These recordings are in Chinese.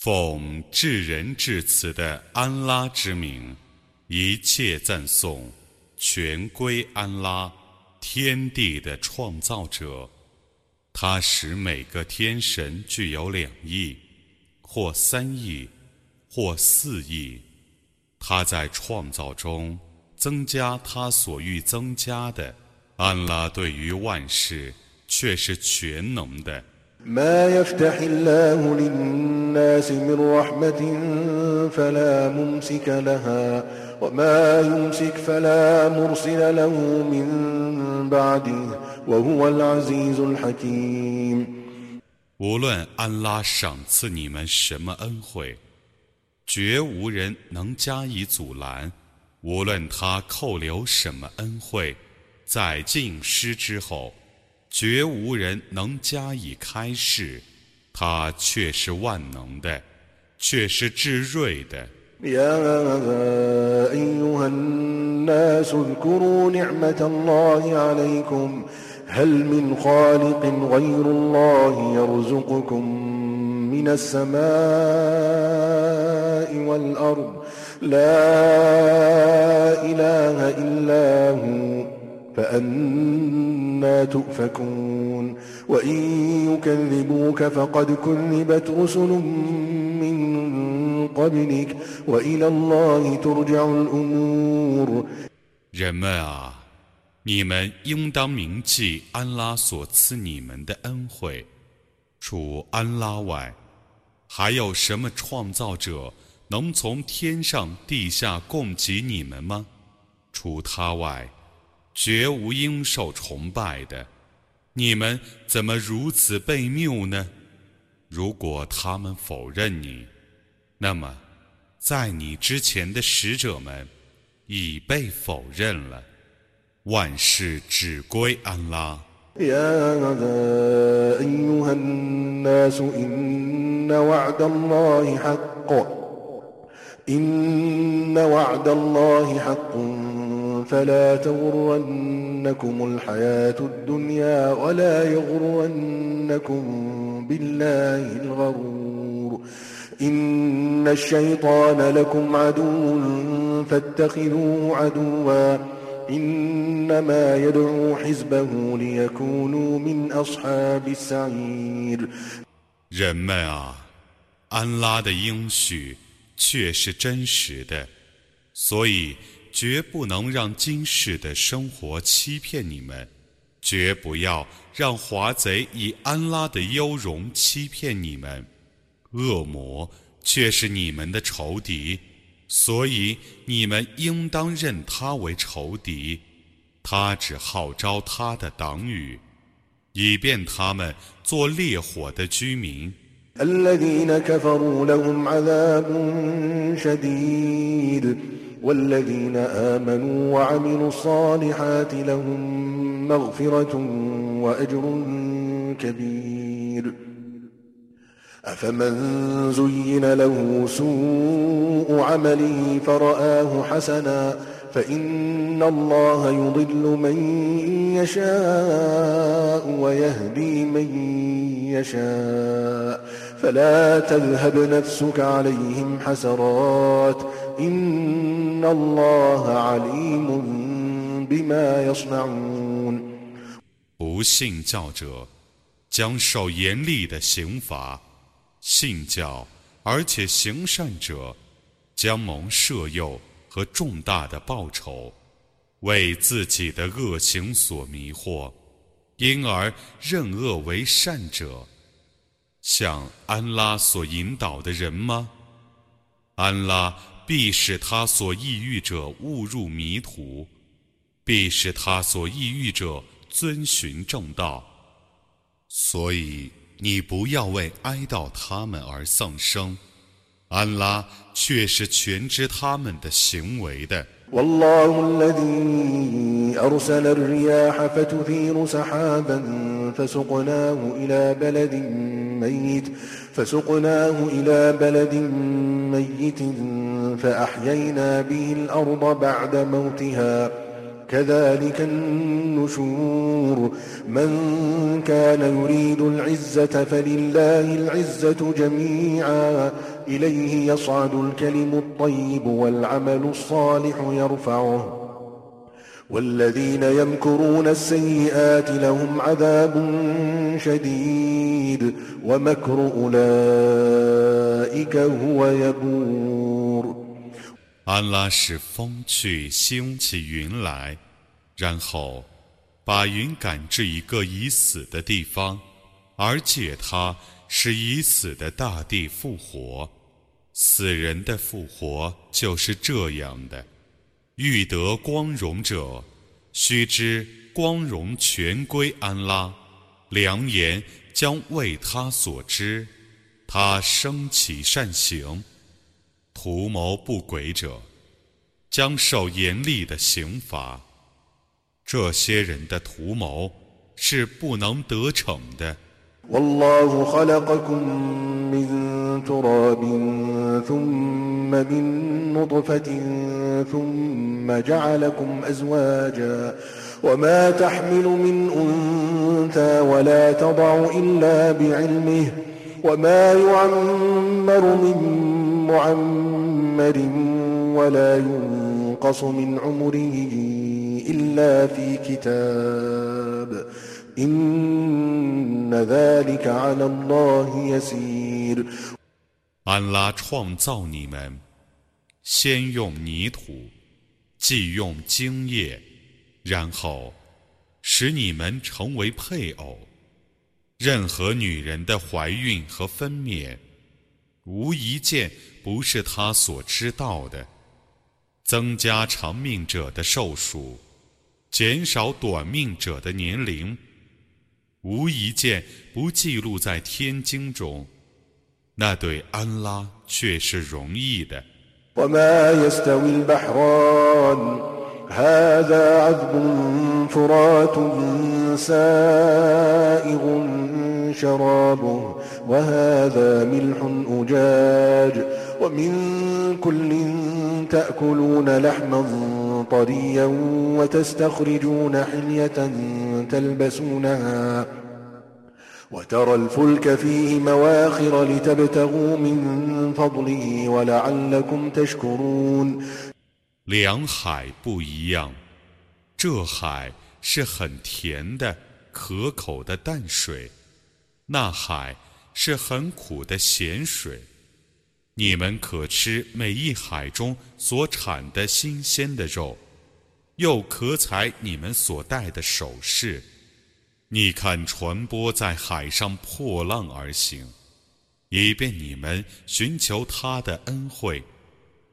奉至仁至慈的安拉之名，一切赞颂全归安拉，天地的创造者。他使每个天神具有两翼，或三翼，或四翼。他在创造中增加他所欲增加的。安拉对于万事却是全能的。ما يفتح الله للناس من رحمة فلا ممسك لها وما يمسك فلا مرسل له من بعده وهو العزيز الحكيم 无论安拉赏赐你们什么恩惠，绝无人能加以阻拦；无论他扣留什么恩惠，在尽失之后。 绝无人能加以开示，他却是万能的，却是至睿的。يا أيها الناس اذكروا نعمة الله عليكم هل من خالق غير الله يرزقكم من السماء والأرض لا إله إلا هو فأن 人们啊，你们应当铭记安拉所赐你们的恩惠。除安拉外，还有什么创造者能从天上地下供给你们吗？除他外。绝无应受崇拜的，你们怎么如此被谬呢？如果他们否认你，那么在你之前的使者们已被否认了。万事只归安拉。فلا تغرنكم الحياة الدنيا ولا يغرنكم بالله الغرور إن الشيطان لكم عدو فاتخذوه عدوا إنما يدعو حزبه ليكونوا من أصحاب السعير 人们啊，安拉的应许却是真实的，所以 绝不能让今世的生活欺骗你们，绝不要让华贼以安拉的优容欺骗你们。恶魔却是你们的仇敌，所以你们应当认他为仇敌。他只号召他的党羽，以便他们做烈火的居民。والذين آمنوا وعملوا الصالحات لهم مغفرة وأجر كبير. أفمن زين له سوء عمله فرآه حسنا فإن الله يضل من يشاء ويهدي من يشاء. فلا تذهب نفسك عليهم حسرات 不信教者将受严厉的刑罚，信教而且行善者将蒙赦诱和重大的报酬。为自己的恶行所迷惑，因而认恶为善者， 向安拉所引导的人吗？安拉。必使他所抑郁者误入迷途，必使他所抑郁者遵循正道。所以你不要为哀悼他们而丧生，安拉却是全知他们的行为的。والله الذي أرسل الرياح فتثير سحابا فسقناه إلى بلد ميت فسقناه إلى بلد ميت فأحيينا به الأرض بعد موتها. كذلك النشور. من كان يريد العزة فلله العزة جميعا. إليه يصعد الكلم الطيب والعمل الصالح يرفعه. والذين يمكرون السيئات لهم عذاب شديد. ومكر أولئك هو يبور. 安拉使风去兴起云来，然后把云赶至一个已死的地方，而借它使已死的大地复活。死人的复活就是这样的。欲得光荣者，须知光荣全归安拉，良言将为他所知。他升起善行。图谋不轨者，将受严厉的刑罚。这些人的图谋是不能得逞的。والله خلقكم من تراب ثم من نطفة ثم جعلكم أزواجا وما تحمل من أنثى ولا تضع إلا بعلمه وما يعمر من معمر ولا ينقص من عمره إلا في كتاب إن ذلك على الله يسير 安拉创造你们，先用泥土，继用精液，然后使你们成为配偶。 任何女人的怀孕和分娩，无一件不是她所知道的，增加长命者的寿数，减少短命者的年龄，无一件不记录在天经中。那对安拉却是容易的。وهذا ملح أجاج ومن كل تأكلون لحما طريا وتستخرجون حلية تلبسونها. وترى الفلك فيه مواخر لتبتغوا من فضله ولعلكم تشكرون. 两海不一样，这海是很甜的、可口的淡水，那海是很苦的咸水，你们可吃每一海中所产的新鲜的肉，又可采你们所戴的首饰。你看船舶在海上破浪而行，以便你们寻求他的恩惠，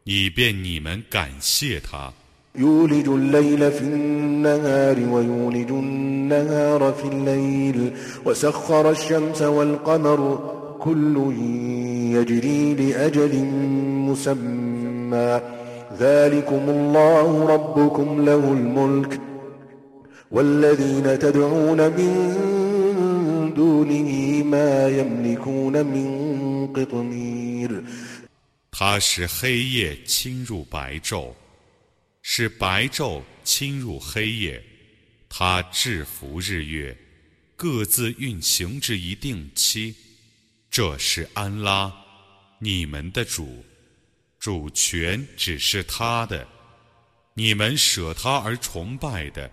以便你们感谢他。يولج الليل في النهار ويولج النهار في الليل وسخر الشمس والقمر كل يجري لأجل مسمى ذلكم الله ربكم له الملك والذين تدعون من دونه ما يملكون من قطمير 他使黑夜侵入白昼。使白昼侵入黑夜，他制服日月，各自运行至一定期。这是安拉，你们的主，主权只是他的。你们舍他而崇拜的，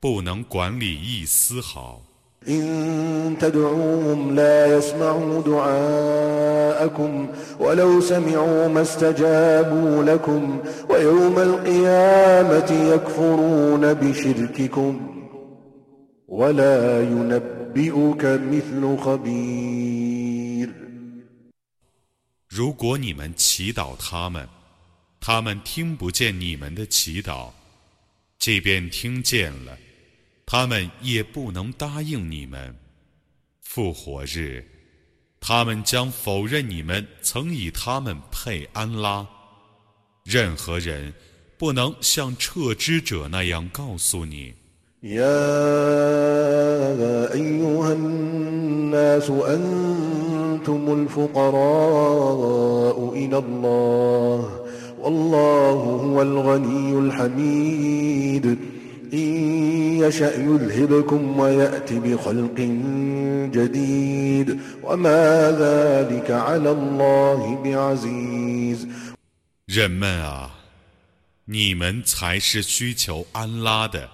不能管理一丝毫。إن تدعوهم لا يسمعوا دعاءكم ولو سمعوا ما استجابوا لكم ويوم القيامة يكفرون بشرككم ولا ينبئك مثل خبير 如果你们祈祷他们，他们听不见你们的祈祷；即便听见了， 他们也不能答应你们。复活日，他们将否认你们曾以他们配安拉。任何人不能像撤之者那样告诉你。يا أيها الناس أنتم الفقراء إلى الله والله هو الغني الحميد إن يشأ يذهبكم ويأت بخلق جديد وما ذلك على الله بعزيز 人们啊，你们才是需求安拉的，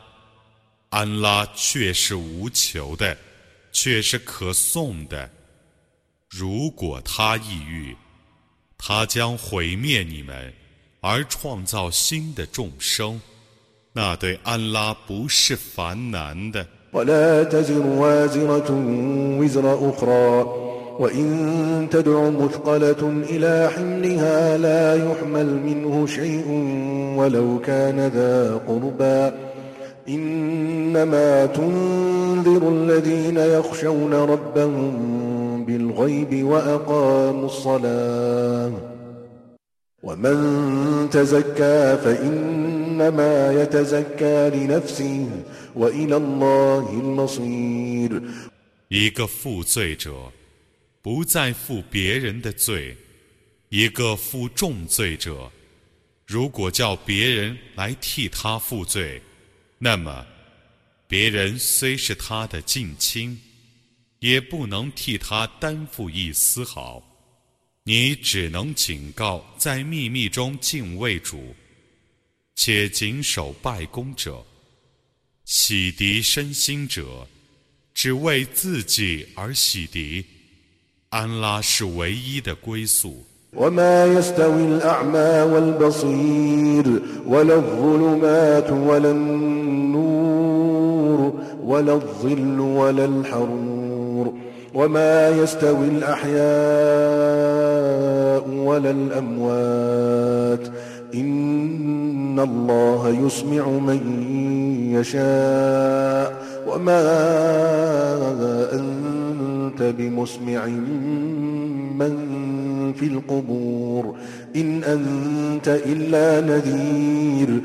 安拉却是无求的，却是可颂的。如果他抑郁，他将毁灭你们，而创造新的众生， 那对安拉不是烦难的。 ولا تزر وازرة وزر أخرى وإن تدع مثقلة إلى حملها لا يحمل منه شيء ولو كان ذا قربى إنما تنذر الذين يخشون ربهم بالغيب وأقاموا الصلاة ومن تزكى فإنما يتزكى لنفسه وإلى الله المصير 一个负罪者不再负别人的罪，一个负重罪者，如果叫别人来替他负罪，那么别人虽是他的近亲，也不能替他担负一丝毫。你只能警告在秘密中敬畏主， 且谨守拜功者，洗涤身心者。只为自己而洗涤，安拉是唯一的归宿。 وما يستوي الأعمى والبصير ولا الظلمات ولا النور ولا الظل ولا الحرور وما يستوي الأحياء ولا الأموات إن الله يسمع من يشاء وما أنت بمسمع من في القبور إن أنت إلا نذير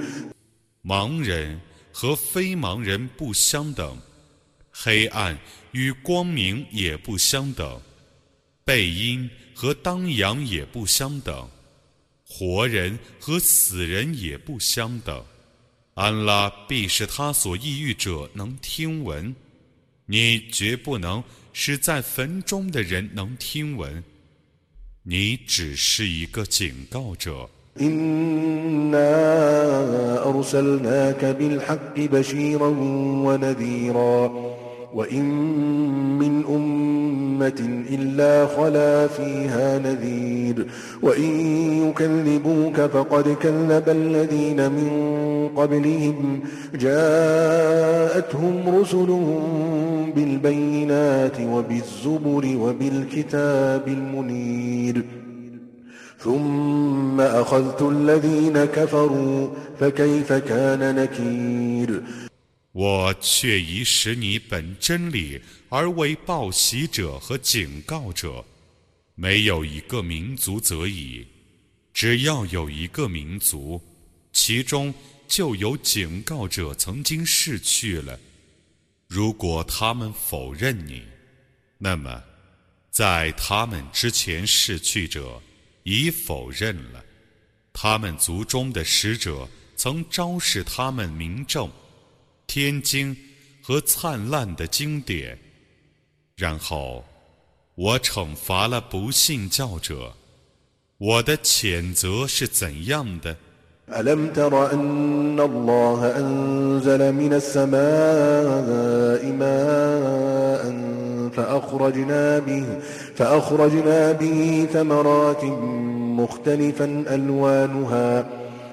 盲人和非盲人不相等，黑暗与光明也不相等，背阴和当阳也不相等， 活人和死人也不相等。安拉必是他所抑郁者能听闻，你绝不能使在坟中的人能听闻，你只是一个警告者。إنا أرسلناك بالحق بشيرا ونذيرا وإن من أمة إلا خلا فيها نذير وإن يكذبوك فقد كذب الذين من قبلهم جاءتهم رسلهم بالبينات وبالزبر وبالكتاب المنير ثم أخذت الذين كفروا فكيف كان نكير 我却已使你本真理 而为报喜者和警告者，没有一个民族则已，只要有一个民族，其中就有警告者曾经逝去了。如果他们否认你，那么在他们之前逝去者已否认了。他们族中的使者曾昭示他们明证。天经和灿烂的经典，然后我惩罚了不信教者。我的谴责是怎样的？ ألم تر أن الله أنزل من السماء ماء فأخرجنا به فأخرجنا به ثمرات مختلفا ألوانها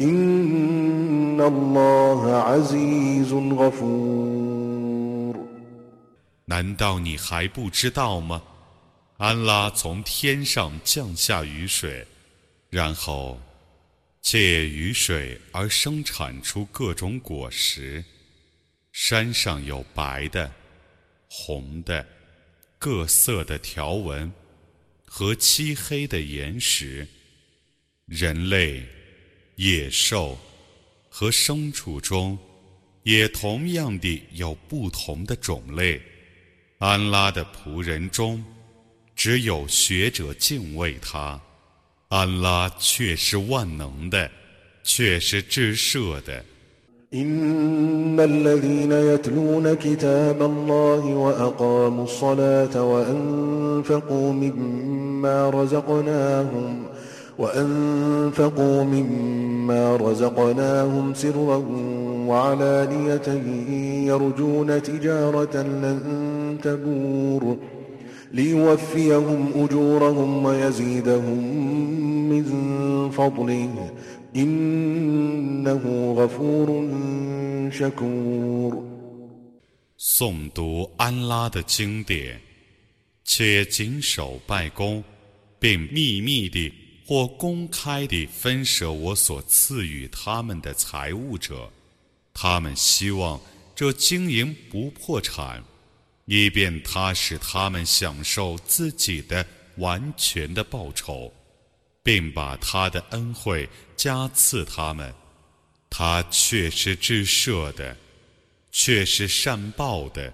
إن الله عزيز غفور 难道你还不知道吗？安拉从天上降下雨水，然后借雨水而生产出各种果实。山上有白的、红的、各色的条纹和漆黑的岩石。人类、 野兽和牲畜中，也同样地有不同的种类。安拉的仆人中，只有学者敬畏他。安拉却是万能的，却是至赦的。إن الذين يتلون كتاب الله وأقاموا الصلاة وأنفقوا مما رزقناهم وأنفقوا مما رزقناهم سرا وعلانية يرجون تجارة لن تبور ليوفيهم أجورهم ويزيدهم من فضله إنه غفور شكور 诵读安拉的经典，且谨守拜功，并秘密地 或公开地分舍我所赐予他们的财物者，他们希望这经营不破产，以便他使他们享受自己的完全的报酬，并把他的恩惠加赐他们。他却是至赦的，却是善报的。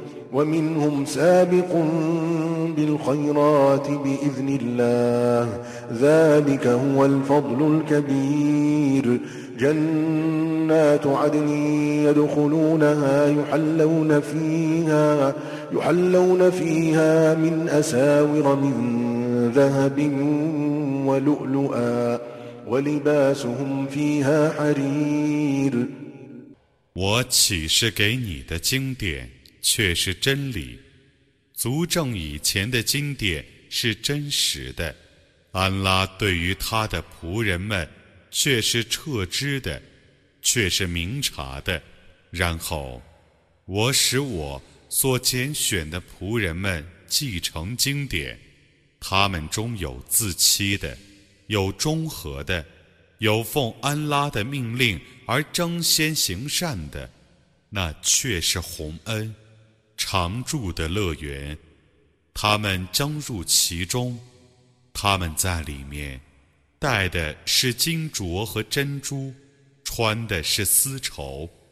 ومنهم سابق بالخيرات بإذن الله ذلك هو الفضل الكبير جنات عدن يدخلونها يحلون فيها يحلون فيها من أساور من ذهب ولؤلؤا ولباسهم فيها حرير 我启示给你的经典 却是真理，足证以前的经典是真实的。安拉对于他的仆人们却是彻知的，却是明察的。然后，我使我所拣选的仆人们继承经典，他们中有自欺的，有中和的，有奉安拉的命令而争先行善的，那却是洪恩，常住的乐园。他们将入其中，他们在里面戴的是金镯和珍珠，穿的是丝绸。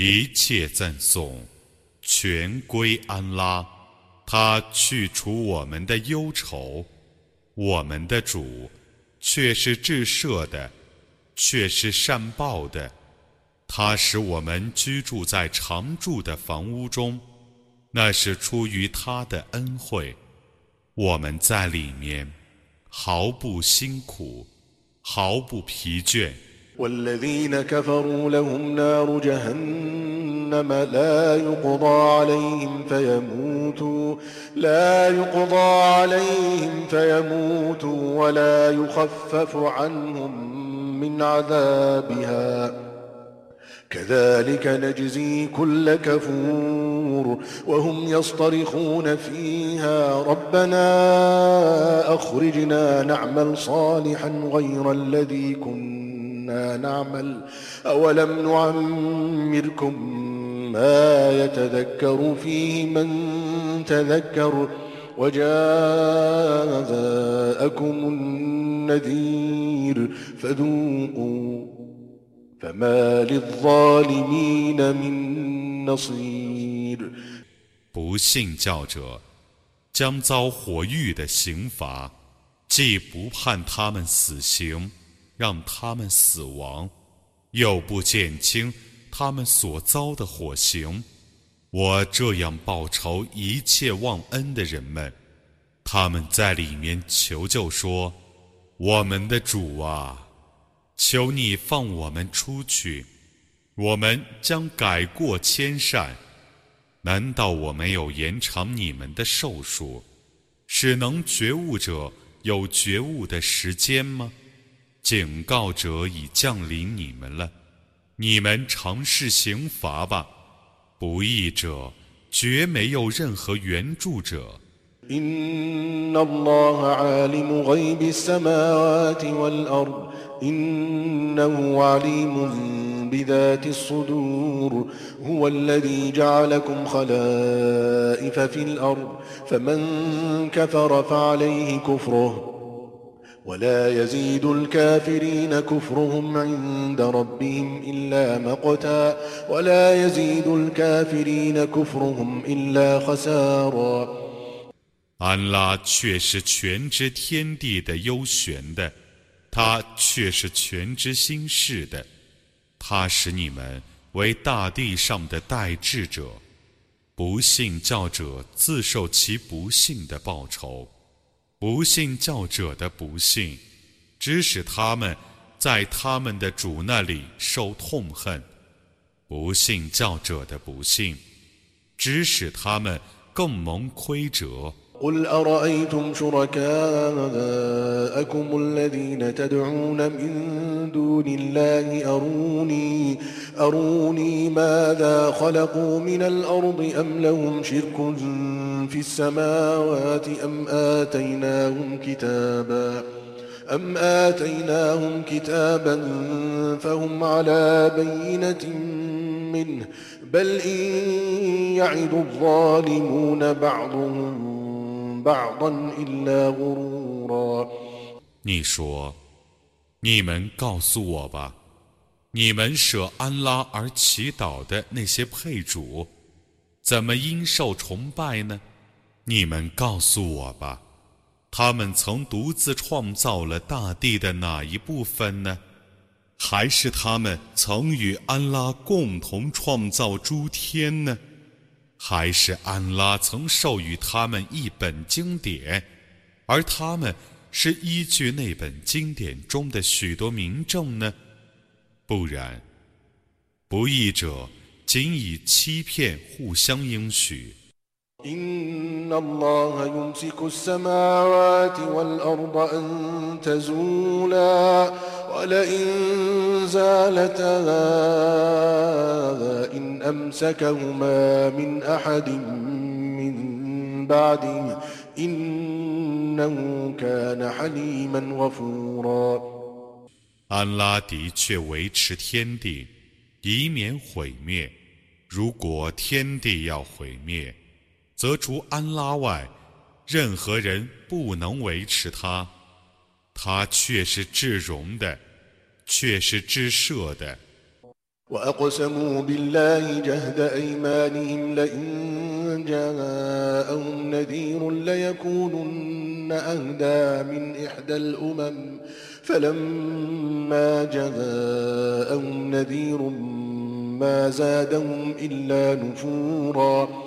一切赞颂全归安拉，他去除我们的忧愁。我们的主却是至赦的，却是善报的。他使我们居住在常住的房屋中，那是出于他的恩惠。我们在里面毫不辛苦，毫不疲倦。” والذين كفروا لهم نار جهنم لا يقضى عليهم فيموتوا لا يقضى عليهم فيموتوا ولا يخفف عنهم من عذابها. كذلك نجزي كل كفور وهم يصطرخون فيها. ربنا أخرجنا نعمل صالحا غير الذي كنا كنا نعمل أولم نعمركم ما يتذكر فيه من تذكر وجاءكم النذير فذوقوا فما للظالمين من نصير 不信教者将遭火狱的刑罚，既不判他们死刑， 让他们死亡，又不减轻他们所遭的火刑。我这样报仇一切忘恩的人们，他们在里面求救说：“我们的主啊，求你放我们出去，我们将改过迁善。难道我没有延长你们的寿数，使能觉悟者有觉悟的时间吗？警告者已降临你们了，你们尝试刑罚吧。”不义者绝没有任何援助者。إن الله عالم غيب السماوات والأرض إنه عليم بذات الصدور هو الذي جعلكم خلائف في الأرض فمن كفر فعليه كفره ولا يزيد الكافرين كفرهم عند ربهم إلا مقتا ولا يزيد الكافرين كفرهم إلا خسارا 安拉却是全知天地的幽玄的，他却是全知心事的，他使你们为大地上的代志者，不信教者自受其不幸的报酬。 不信教者的不幸，指使他们在他们的主那里受痛恨；不信教者的不幸，指使他们更蒙亏折。قل أرأيتم شركاءكم الذين تدعون من دون الله أروني أروني ماذا خلقوا من الأرض أم لهم شرك في السماوات أم آتيناهم كتابا أم آتيناهم كتابا فهم على بينة منه بل إن يعد الظالمون بعضهم 你说：“你们告诉我吧，你们舍安拉而祈祷的那些配主，怎么因受崇拜呢？你们告诉我吧，他们曾独自创造了大地的哪一部分呢？还是他们曾与安拉共同创造诸天呢？”还是安拉曾授予他们一本经典，而他们是依据那本经典中的许多明证呢？不然，不义者仅以欺骗互相应许。安拉的确维持天地，以免毁灭。如果天地要毁灭，则除安拉外，任何人不能维持它。他却是至荣的，却是至赦的。وأقسموا بالله جهد أيمانهم لئن جاءهم نذير ليكونن أهدى من إحدى الأمم فلما جاءهم نذير ما زادهم إلا نفوراً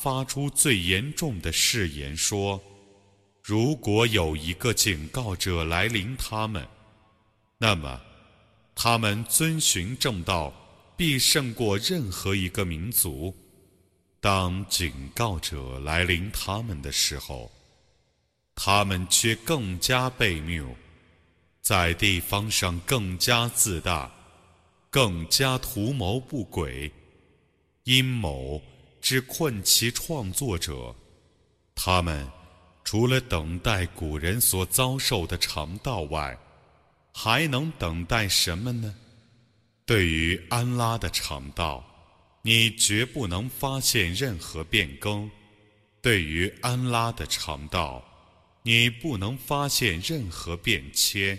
发出最严重的誓言说：“如果有一个警告者来临他们，那么他们遵循正道，必胜过任何一个民族。当警告者来临他们的时候，他们却更加悖谬，在地方上更加自大，更加图谋不轨，阴谋之困其创作者。他们除了等待古人所遭受的肠道外，还能等待什么呢？对于安拉的肠道，你绝不能发现任何变更；对于安拉的肠道，你不能发现任何变迁。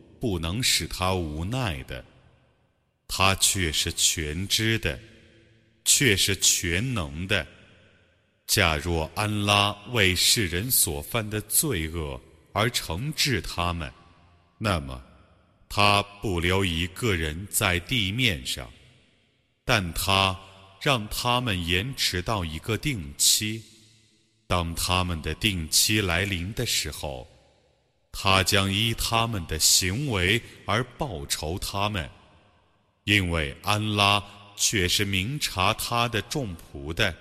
不能使他无奈的，他却是全知的，却是全能的。假若安拉为世人所犯的罪恶而惩治他们，那么他不留一个人在地面上，但他让他们延迟到一个定期。当他们的定期来临的时候，他将依他们的行为而报仇他们，因为安拉却是明察他的众仆的。